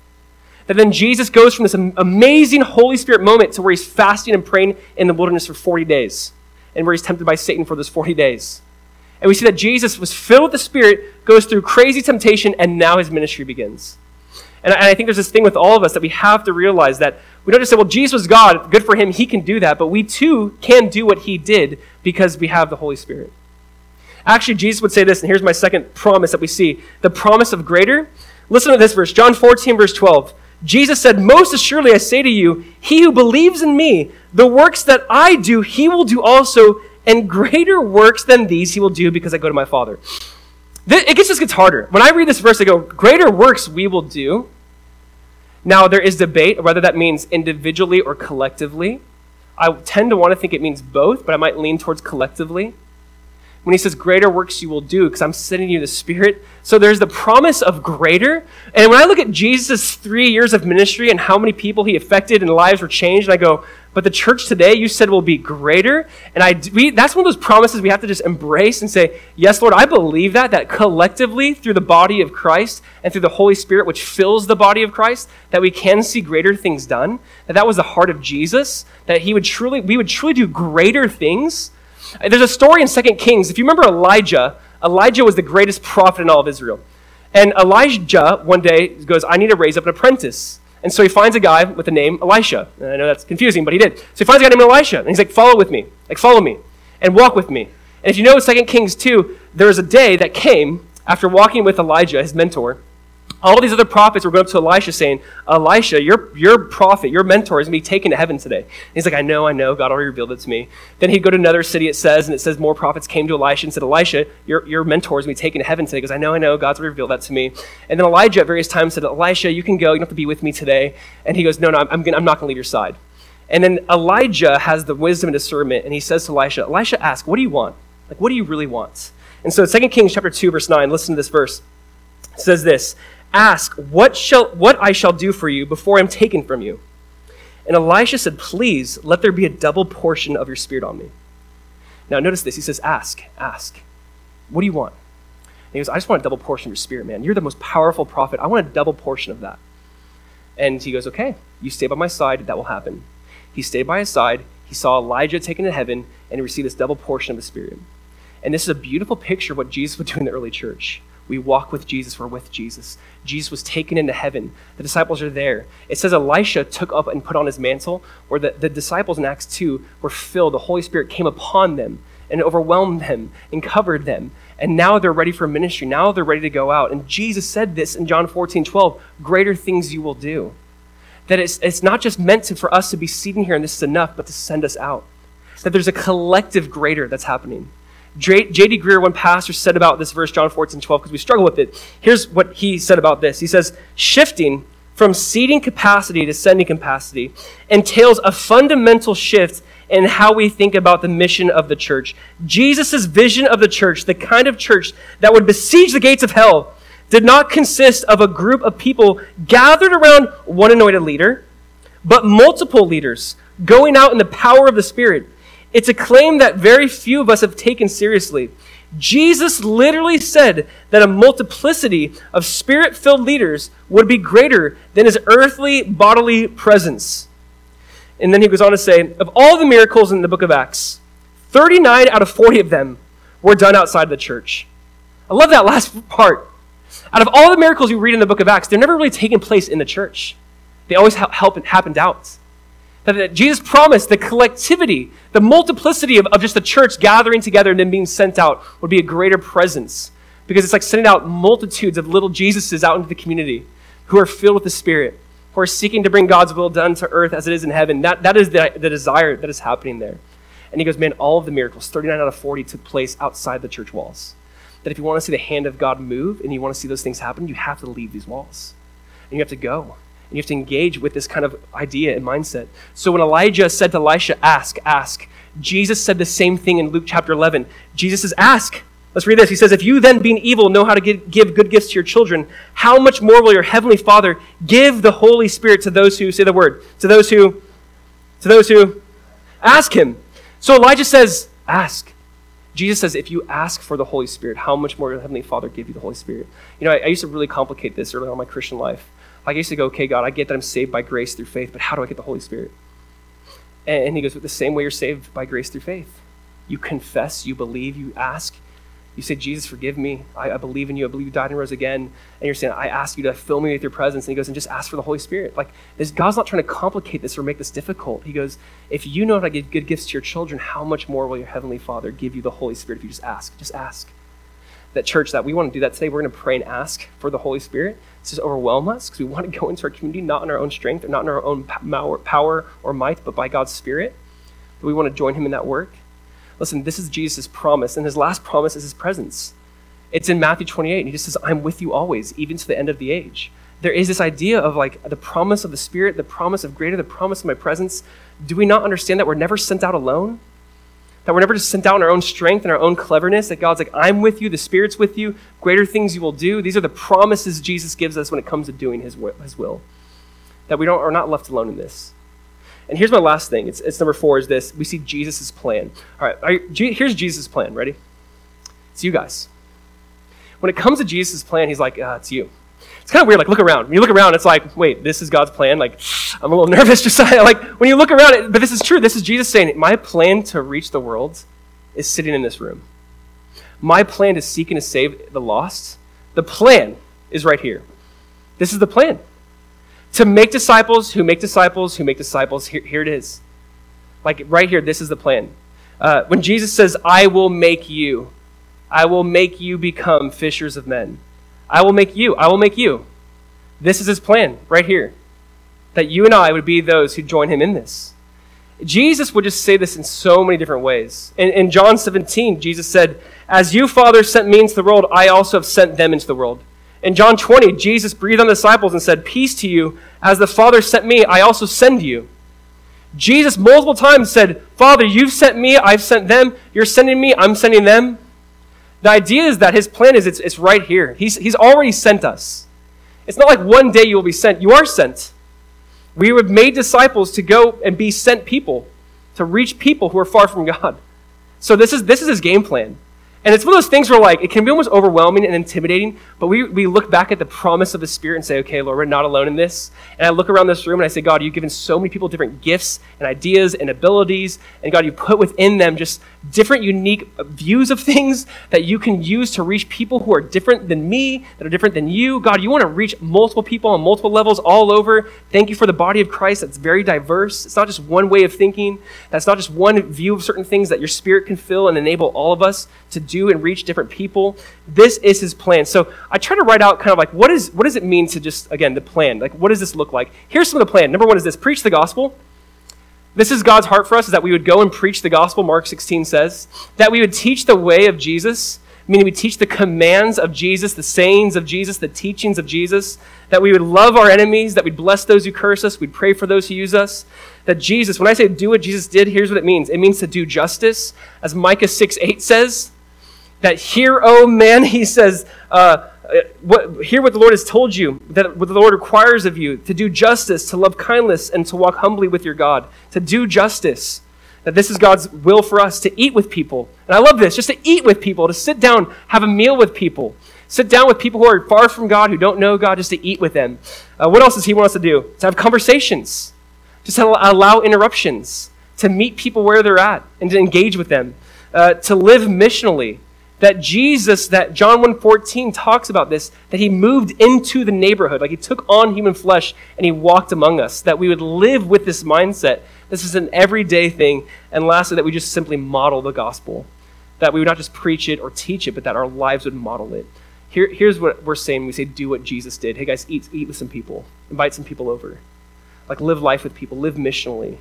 That then Jesus goes from this amazing Holy Spirit moment to where he's fasting and praying in the wilderness for 40 days, and where he's tempted by Satan for those 40 days. And we see that Jesus was filled with the Spirit, goes through crazy temptation, and now his ministry begins. And I think there's this thing with all of us that we have to realize that we don't just say, well, Jesus was God, good for him, he can do that, but we too can do what he did because we have the Holy Spirit. Actually, Jesus would say this, and here's my second promise that we see the promise of greater. Listen to this verse, John 14, verse 12. Jesus said, Most assuredly I say to you, he who believes in me, the works that I do, he will do also, and greater works than these he will do because I go to my Father. It just gets harder. When I read this verse, I go, Greater works we will do. Now, there is debate whether that means individually or collectively. I tend to want to think it means both, but I might lean towards collectively when he says, Greater works you will do, because I'm sending you the Spirit. So there's the promise of greater. And when I look at Jesus' three years of ministry and how many people he affected and lives were changed, I go, But the church today, you said, will be greater. And I, we, that's one of those promises we have to just embrace and say, Yes, Lord, I believe that, that collectively through the body of Christ and through the Holy Spirit, which fills the body of Christ, that we can see greater things done. That that was the heart of Jesus, that he would truly, we would truly do greater things there's a story in 2 Kings. If you remember Elijah, Elijah was the greatest prophet in all of Israel. And Elijah one day goes, I need to raise up an apprentice. And so he finds a guy with the name Elisha. And I know that's confusing, but he did. So he finds a guy named Elisha. And he's like, follow with me. Like, follow me. And walk with me. And if you know 2 Kings 2, there was a day that came after walking with Elijah, his mentor, all these other prophets were going up to Elisha saying, Elisha, your, your prophet, your mentor is going to be taken to heaven today. And he's like, I know, I know. God already revealed it to me. Then he'd go to another city, it says, and it says more prophets came to Elisha and said, Elisha, your, your mentor is going to be taken to heaven today. Because I know, I know. God's already revealed that to me. And then Elijah at various times said, Elisha, you can go. You don't have to be with me today. And he goes, No, no, I'm, gonna, I'm not going to leave your side. And then Elijah has the wisdom and discernment, and he says to Elisha, Elisha, ask, what do you want? Like, what do you really want? And so 2 Kings chapter 2, verse 9, listen to this verse. It says this Ask, what, shall, what I shall do for you before I'm taken from you. And Elisha said, Please, let there be a double portion of your spirit on me. Now, notice this. He says, Ask, ask. What do you want? And he goes, I just want a double portion of your spirit, man. You're the most powerful prophet. I want a double portion of that. And he goes, Okay, you stay by my side, that will happen. He stayed by his side. He saw Elijah taken to heaven, and he received this double portion of the Spirit. And this is a beautiful picture of what Jesus would do in the early church. We walk with Jesus, we're with Jesus. Jesus was taken into heaven. The disciples are there. It says Elisha took up and put on his mantle, or the, the disciples in Acts 2 were filled. The Holy Spirit came upon them and overwhelmed them and covered them. And now they're ready for ministry. Now they're ready to go out. And Jesus said this in John 14, 12 greater things you will do. That it's, it's not just meant to, for us to be seated here and this is enough, but to send us out. That there's a collective greater that's happening. J.D. Greear, one pastor, said about this verse, John 14, 12, because we struggle with it. Here's what he said about this. He says, shifting from seating capacity to sending capacity entails a fundamental shift in how we think about the mission of the church. Jesus' vision of the church, the kind of church that would besiege the gates of hell, did not consist of a group of people gathered around one anointed leader, but multiple leaders going out in the power of the Spirit. It's a claim that very few of us have taken seriously. Jesus literally said that a multiplicity of spirit filled leaders would be greater than his earthly bodily presence. And then he goes on to say of all the miracles in the book of Acts, 39 out of 40 of them were done outside the church. I love that last part. Out of all the miracles you read in the book of Acts, they're never really taking place in the church. They always help happened out. That Jesus promised the collectivity, the multiplicity of, of just the church gathering together and then being sent out would be a greater presence. Because it's like sending out multitudes of little Jesuses out into the community who are filled with the Spirit, who are seeking to bring God's will done to earth as it is in heaven. That, that is the, the desire that is happening there. And he goes, Man, all of the miracles, 39 out of 40, took place outside the church walls. That if you want to see the hand of God move and you want to see those things happen, you have to leave these walls. And you have to go. And you have to engage with this kind of idea and mindset. So when Elijah said to Elisha, Ask, ask, Jesus said the same thing in Luke chapter 11. Jesus says, Ask. Let's read this. He says, If you then, being evil, know how to give, good gifts to your children, how much more will your heavenly Father give the Holy Spirit to those who, say the word, to those who, to those who ask him? So Elijah says, Ask. Jesus says, if you ask for the Holy Spirit, how much more will Heavenly Father give you the Holy Spirit? You know, I, I used to really complicate this early on in my Christian life. Like I used to go, okay, God, I get that I'm saved by grace through faith, but how do I get the Holy Spirit? And, he goes, the same way you're saved by grace through faith. You confess, you believe, you ask, you say, Jesus, forgive me. I, I, believe in you. I believe you died and rose again. And you're saying, I ask you to fill me with your presence. And he goes, and just ask for the Holy Spirit. Like, this, God's not trying to complicate this or make this difficult. He goes, if you know how to give good gifts to your children, how much more will your Heavenly Father give you the Holy Spirit if you just ask? Just ask. That church, that we want to do that today. We're going to pray and ask for the Holy Spirit to just overwhelm us because we want to go into our community not in our own strength or not in our own power or might, but by God's Spirit. we want to join Him in that work. Listen, this is Jesus' promise, and his last promise is his presence. It's in Matthew 28, and he just says, I'm with you always, even to the end of the age. There is this idea of like the promise of the Spirit, the promise of greater, the promise of my presence. Do we not understand that we're never sent out alone? That we're never just sent out in our own strength and our own cleverness, that God's like, I'm with you, the Spirit's with you, greater things you will do. These are the promises Jesus gives us when it comes to doing his, his will. That we don't, are not left alone in this. And here's my last thing. It's, it's number four is this. We see Jesus' plan. All right, you, here's Jesus' plan. Ready? It's you guys. When it comes to Jesus' plan, he's like, uh, it's you. It's kind of weird. Like, look around. When you look around, it's like, wait, this is God's plan. Like, I'm a little nervous. Just like, when you look around, it, but this is true. This is Jesus saying, my plan to reach the world is sitting in this room. My plan to seek and to save the lost, the plan is right here. This is the plan to make disciples who make disciples who make disciples. Here, here it is. Like right here, this is the plan. Uh, when Jesus says, I will make you, I will make you become fishers of men. I will make you, I will make you. This is his plan right here. That you and I would be those who join him in this. Jesus would just say this in so many different ways. In, in John 17, Jesus said, As you, Father, sent me into the world, I also have sent them into the world. In John 20, Jesus breathed on the disciples and said, Peace to you. As the Father sent me, I also send you. Jesus multiple times said, Father, you've sent me, I've sent them. You're sending me, I'm sending them. The idea is that his plan is it's, it's right here. He's, he's already sent us. It's not like one day you will be sent. You are sent. We were made disciples to go and be sent people, to reach people who are far from God. So this is, this is his game plan. And it's one of those things where, like, it can be almost overwhelming and intimidating, but we, we look back at the promise of the Spirit and say, okay, Lord, we're not alone in this. And I look around this room and I say, God, you've given so many people different gifts and ideas and abilities. And God, you put within them just different, unique views of things that you can use to reach people who are different than me, that are different than you. God, you want to reach multiple people on multiple levels all over. Thank you for the body of Christ that's very diverse. It's not just one way of thinking, that's not just one view of certain things that your Spirit can fill and enable all of us to do and reach different people. This is his plan. So I try to write out kind of like what is what does it mean to just again the plan? Like what does this look like? Here's some of the plan. Number one is this: preach the gospel. This is God's heart for us: is that we would go and preach the gospel. Mark 16 says that we would teach the way of Jesus meaning we teach the commands of Jesus, the sayings of Jesus, the teachings of Jesus, that we would love our enemies, that we'd bless those who curse us, we'd pray for those who use us. That Jesus, when I say do what Jesus did, here's what it means it means to do justice. As Micah 6 8 says, that hear, O man, he says, Uh, what, hear what the Lord has told you, that what the Lord requires of you to do justice, to love kindness, and to walk humbly with your God, to do justice. That this is God's will for us to eat with people. And I love this just to eat with people, to sit down, have a meal with people. Sit down with people who are far from God, who don't know God, just to eat with them. Uh, what else does He want us to do? To have conversations, just to allow interruptions, to meet people where they're at, and to engage with them, uh, to live missionally. That Jesus, that John 1.14 talks about this, that he moved into the neighborhood, like he took on human flesh and he walked among us, that we would live with this mindset. This is an everyday thing. And lastly, that we just simply model the gospel. That we would not just preach it or teach it, but that our lives would model it. Here, here's what we're saying we say, do what Jesus did. Hey guys, eat, eat with some people, invite some people over. Like live life with people, live missionally.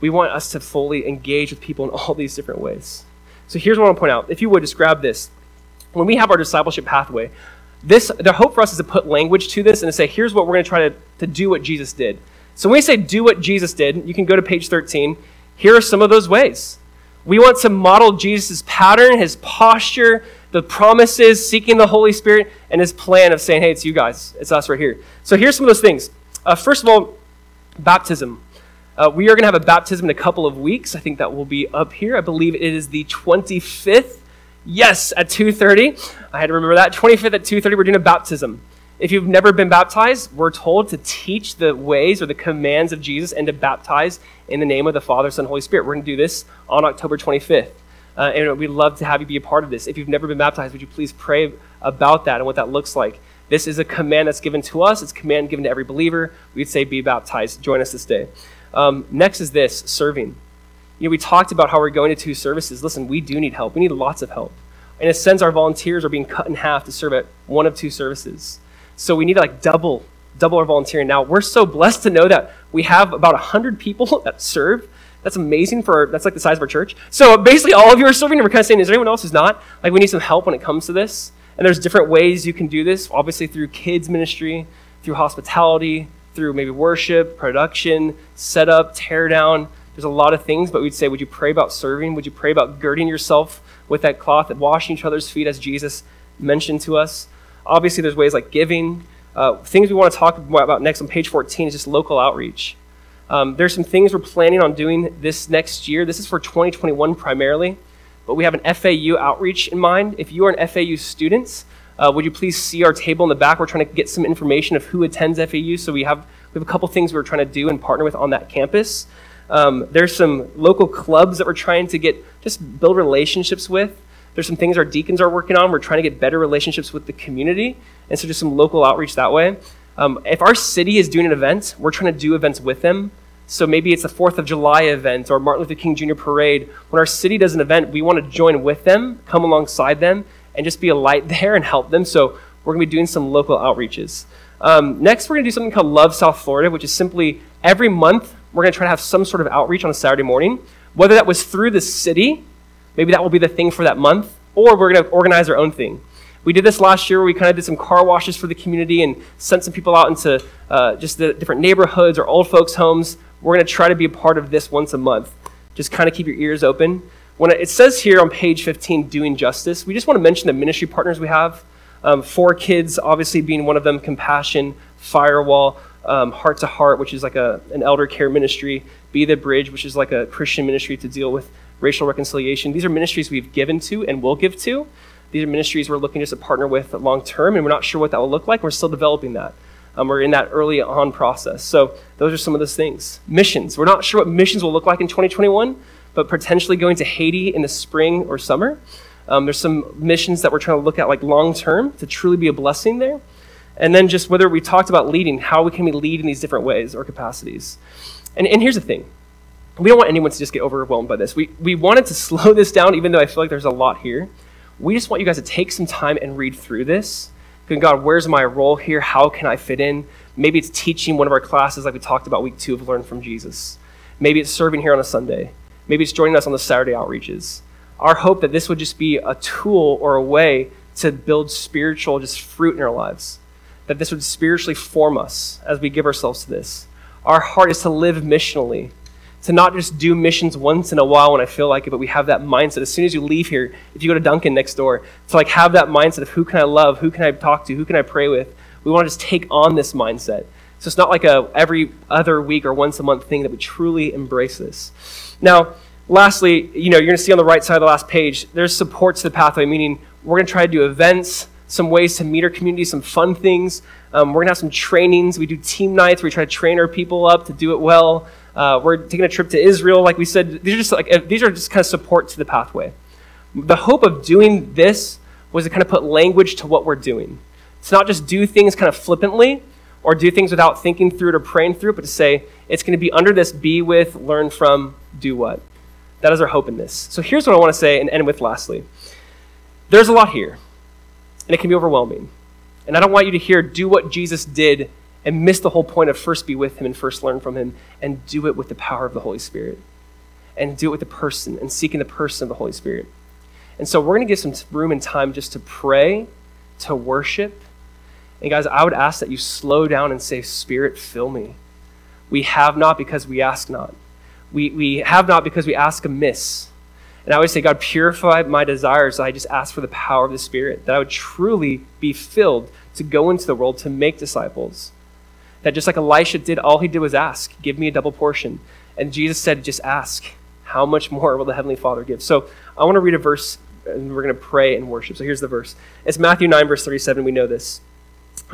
We want us to fully engage with people in all these different ways. So here's what I want to point out. If you would just grab this. When we have our discipleship pathway, this the hope for us is to put language to this and to say, here's what we're going to try to, to do what Jesus did. So when we say do what Jesus did, you can go to page 13. Here are some of those ways. We want to model Jesus' pattern, his posture, the promises, seeking the Holy Spirit, and his plan of saying, hey, it's you guys, it's us right here. So here's some of those things. Uh, first of all, baptism. Uh, we are going to have a baptism in a couple of weeks. I think that will be up here. I believe it is the 25th. Yes, at 2.30. I had to remember that. 25th at 2.30, we're doing a baptism. If you've never been baptized, we're told to teach the ways or the commands of Jesus and to baptize in the name of the Father, Son, and Holy Spirit. We're going to do this on October 25th. Uh, and we'd love to have you be a part of this. If you've never been baptized, would you please pray about that and what that looks like? This is a command that's given to us. It's a command given to every believer. We'd say be baptized. Join us this day. Um, next is this serving. You know, we talked about how we're going to two services. Listen, we do need help. We need lots of help. In a sense, our volunteers are being cut in half to serve at one of two services. So we need to like double, double our volunteering. Now, we're so blessed to know that we have about 100 people that serve that's amazing for, that's like the size of our church. So basically, all of you are serving, and we're kind of saying, is there anyone else who's not? Like, we need some help when it comes to this. And there's different ways you can do this, obviously through kids' ministry, through hospitality, through maybe worship, production, setup, tear down. There's a lot of things, but we'd say, would you pray about serving? Would you pray about girding yourself with that cloth and washing each other's feet as Jesus mentioned to us? Obviously, there's ways like giving. Uh, things we want to talk about next on page 14 is just local outreach. Um, there's some things we're planning on doing this next year. This is for 2021 primarily, but we have an FAU outreach in mind. If you are an FAU student, uh, would you please see our table in the back? We're trying to get some information of who attends FAU, so we have we have a couple things we're trying to do and partner with on that campus. Um, there's some local clubs that we're trying to get just build relationships with. There's some things our deacons are working on. We're trying to get better relationships with the community, and so just some local outreach that way. Um, if our city is doing an event, we're trying to do events with them. So maybe it's a 4th of July event or Martin Luther King Jr. parade. When our city does an event, we want to join with them, come alongside them, and just be a light there and help them. So we're going to be doing some local outreaches. Um, next, we're going to do something called Love South Florida, which is simply every month we're going to try to have some sort of outreach on a Saturday morning. Whether that was through the city, maybe that will be the thing for that month, or we're going to organize our own thing. We did this last year where we kind of did some car washes for the community and sent some people out into uh, just the different neighborhoods or old folks' homes we're going to try to be a part of this once a month. Just kind of keep your ears open. When it says here on page 15, doing justice, we just want to mention the ministry partners we have. Um, kids, obviously being one of them, Compassion, Firewall, um, Heart to Heart, which is like a, an elder care ministry, Be the Bridge, which is like a Christian ministry to deal with racial reconciliation. These are ministries we've given to and will give to. These are ministries we're looking just to partner with long term, and we're not sure what that will look like. We're still developing that. Um, we're in that early on process. So those are some of those things. Missions. We're not sure what missions will look like in 2021, but potentially going to Haiti in the spring or summer. Um, there's some missions that we're trying to look at like long term to truly be a blessing there. And then just whether we talked about leading, how we can we lead in these different ways or capacities. And, and here's the thing. We don't want anyone to just get overwhelmed by this. We, we wanted to slow this down, even though I feel like there's a lot here. We just want you guys to take some time and read through this God, where's my role here? How can I fit in? Maybe it's teaching one of our classes like we talked about week two of Learn from Jesus. Maybe it's serving here on a Sunday. Maybe it's joining us on the Saturday outreaches. Our hope that this would just be a tool or a way to build spiritual just fruit in our lives. That this would spiritually form us as we give ourselves to this. Our heart is to live missionally, to not just do missions once in a while when I feel like it, but we have that mindset. As soon as you leave here, if you go to Dunkin next door, to like have that mindset of who can I love, who can I talk to, who can I pray with. We want to just take on this mindset. So it's not like a every other week or once a month thing that we truly embrace this. Now, lastly, you know, you're going to see on the right side of the last page, there's support to the pathway, meaning we're going to try to do events, some ways to meet our community, some fun things. Um, we're going to have some trainings. We do team nights we try to train our people up to do it well. Uh, we're taking a trip to Israel, like we said. These are just like these are just kind of support to the pathway. The hope of doing this was to kind of put language to what we're doing. It's not just do things kind of flippantly or do things without thinking through it or praying through it, but to say it's going to be under this be with, learn from, do what. That is our hope in this. So here's what I want to say and end with lastly. There's a lot here, and it can be overwhelming. And I don't want you to hear do what Jesus did and miss the whole point of first be with him and first learn from him and do it with the power of the Holy Spirit and do it with the person and seeking the person of the Holy Spirit. And so we're going to give some room and time just to pray, to worship. And guys, I would ask that you slow down and say, Spirit, fill me. We have not because we ask not. We, we have not because we ask amiss. And I always say, God, purify my desires. I just ask for the power of the Spirit, that I would truly be filled to go into the world to make disciples. That just like Elisha did, all he did was ask, Give me a double portion. And Jesus said, Just ask. How much more will the Heavenly Father give? So I want to read a verse and we're going to pray and worship. So here's the verse it's Matthew 9, verse 37. We know this.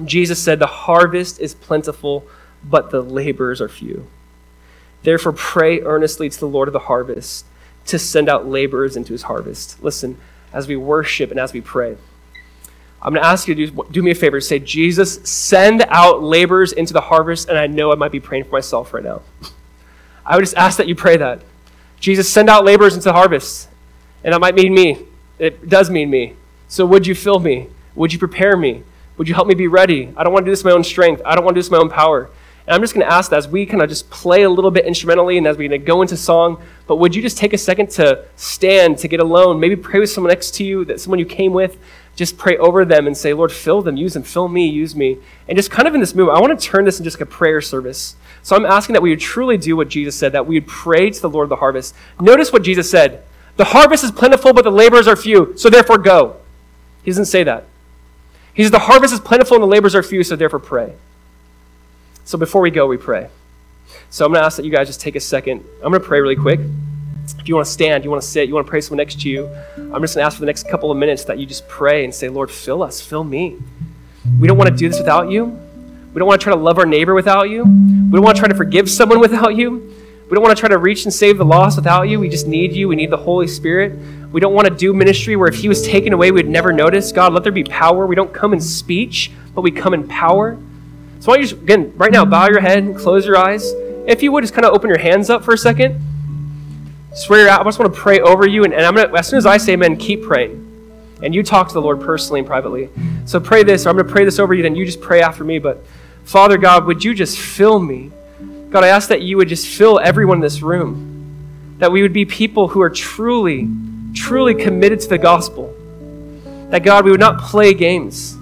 Jesus said, The harvest is plentiful, but the laborers are few. Therefore, pray earnestly to the Lord of the harvest to send out laborers into his harvest. Listen, as we worship and as we pray, I'm going to ask you to do, do me a favor. Say, Jesus, send out laborers into the harvest. And I know I might be praying for myself right now. I would just ask that you pray that. Jesus, send out laborers into the harvest. And that might mean me. It does mean me. So would you fill me? Would you prepare me? Would you help me be ready? I don't want to do this my own strength. I don't want to do this my own power. And I'm just going to ask that as we kind of just play a little bit instrumentally and as we go into song, but would you just take a second to stand, to get alone, maybe pray with someone next to you, that someone you came with, just pray over them and say, Lord, fill them, use them, fill me, use me. And just kind of in this movement, I want to turn this into just a prayer service. So I'm asking that we would truly do what Jesus said, that we would pray to the Lord of the harvest. Notice what Jesus said The harvest is plentiful, but the laborers are few, so therefore go. He doesn't say that. He says, The harvest is plentiful and the laborers are few, so therefore pray. So before we go, we pray. So I'm going to ask that you guys just take a second. I'm going to pray really quick. If you want to stand, you want to sit, you want to pray someone next to you, I'm just going to ask for the next couple of minutes that you just pray and say, Lord, fill us, fill me. We don't want to do this without you. We don't want to try to love our neighbor without you. We don't want to try to forgive someone without you. We don't want to try to reach and save the lost without you. We just need you. We need the Holy Spirit. We don't want to do ministry where if He was taken away, we'd never notice. God, let there be power. We don't come in speech, but we come in power. So why don't you again, right now, bow your head close your eyes. If you would, just kind of open your hands up for a second. Swear out. I just want to pray over you, and, and I'm gonna, as soon as I say amen, keep praying. And you talk to the Lord personally and privately. So pray this, or I'm going to pray this over you, then you just pray after me. But Father God, would you just fill me? God, I ask that you would just fill everyone in this room. That we would be people who are truly, truly committed to the gospel. That God, we would not play games.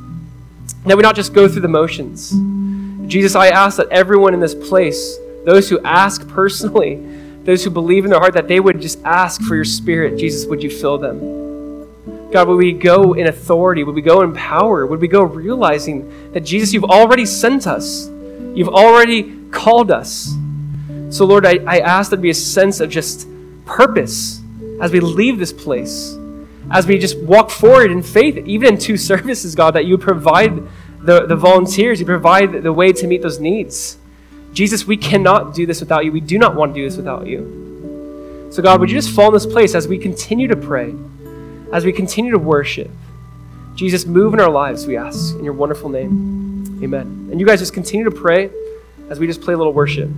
That we not just go through the motions. Jesus, I ask that everyone in this place, those who ask personally, those who believe in their heart, that they would just ask for your spirit. Jesus, would you fill them? God, would we go in authority? Would we go in power? Would we go realizing that Jesus, you've already sent us? You've already called us. So, Lord, I, I ask there be a sense of just purpose as we leave this place, as we just walk forward in faith, even in two services, God, that you provide the, the volunteers, you provide the way to meet those needs. Jesus, we cannot do this without you. We do not want to do this without you. So, God, would you just fall in this place as we continue to pray, as we continue to worship? Jesus, move in our lives, we ask, in your wonderful name. Amen. And you guys just continue to pray as we just play a little worship.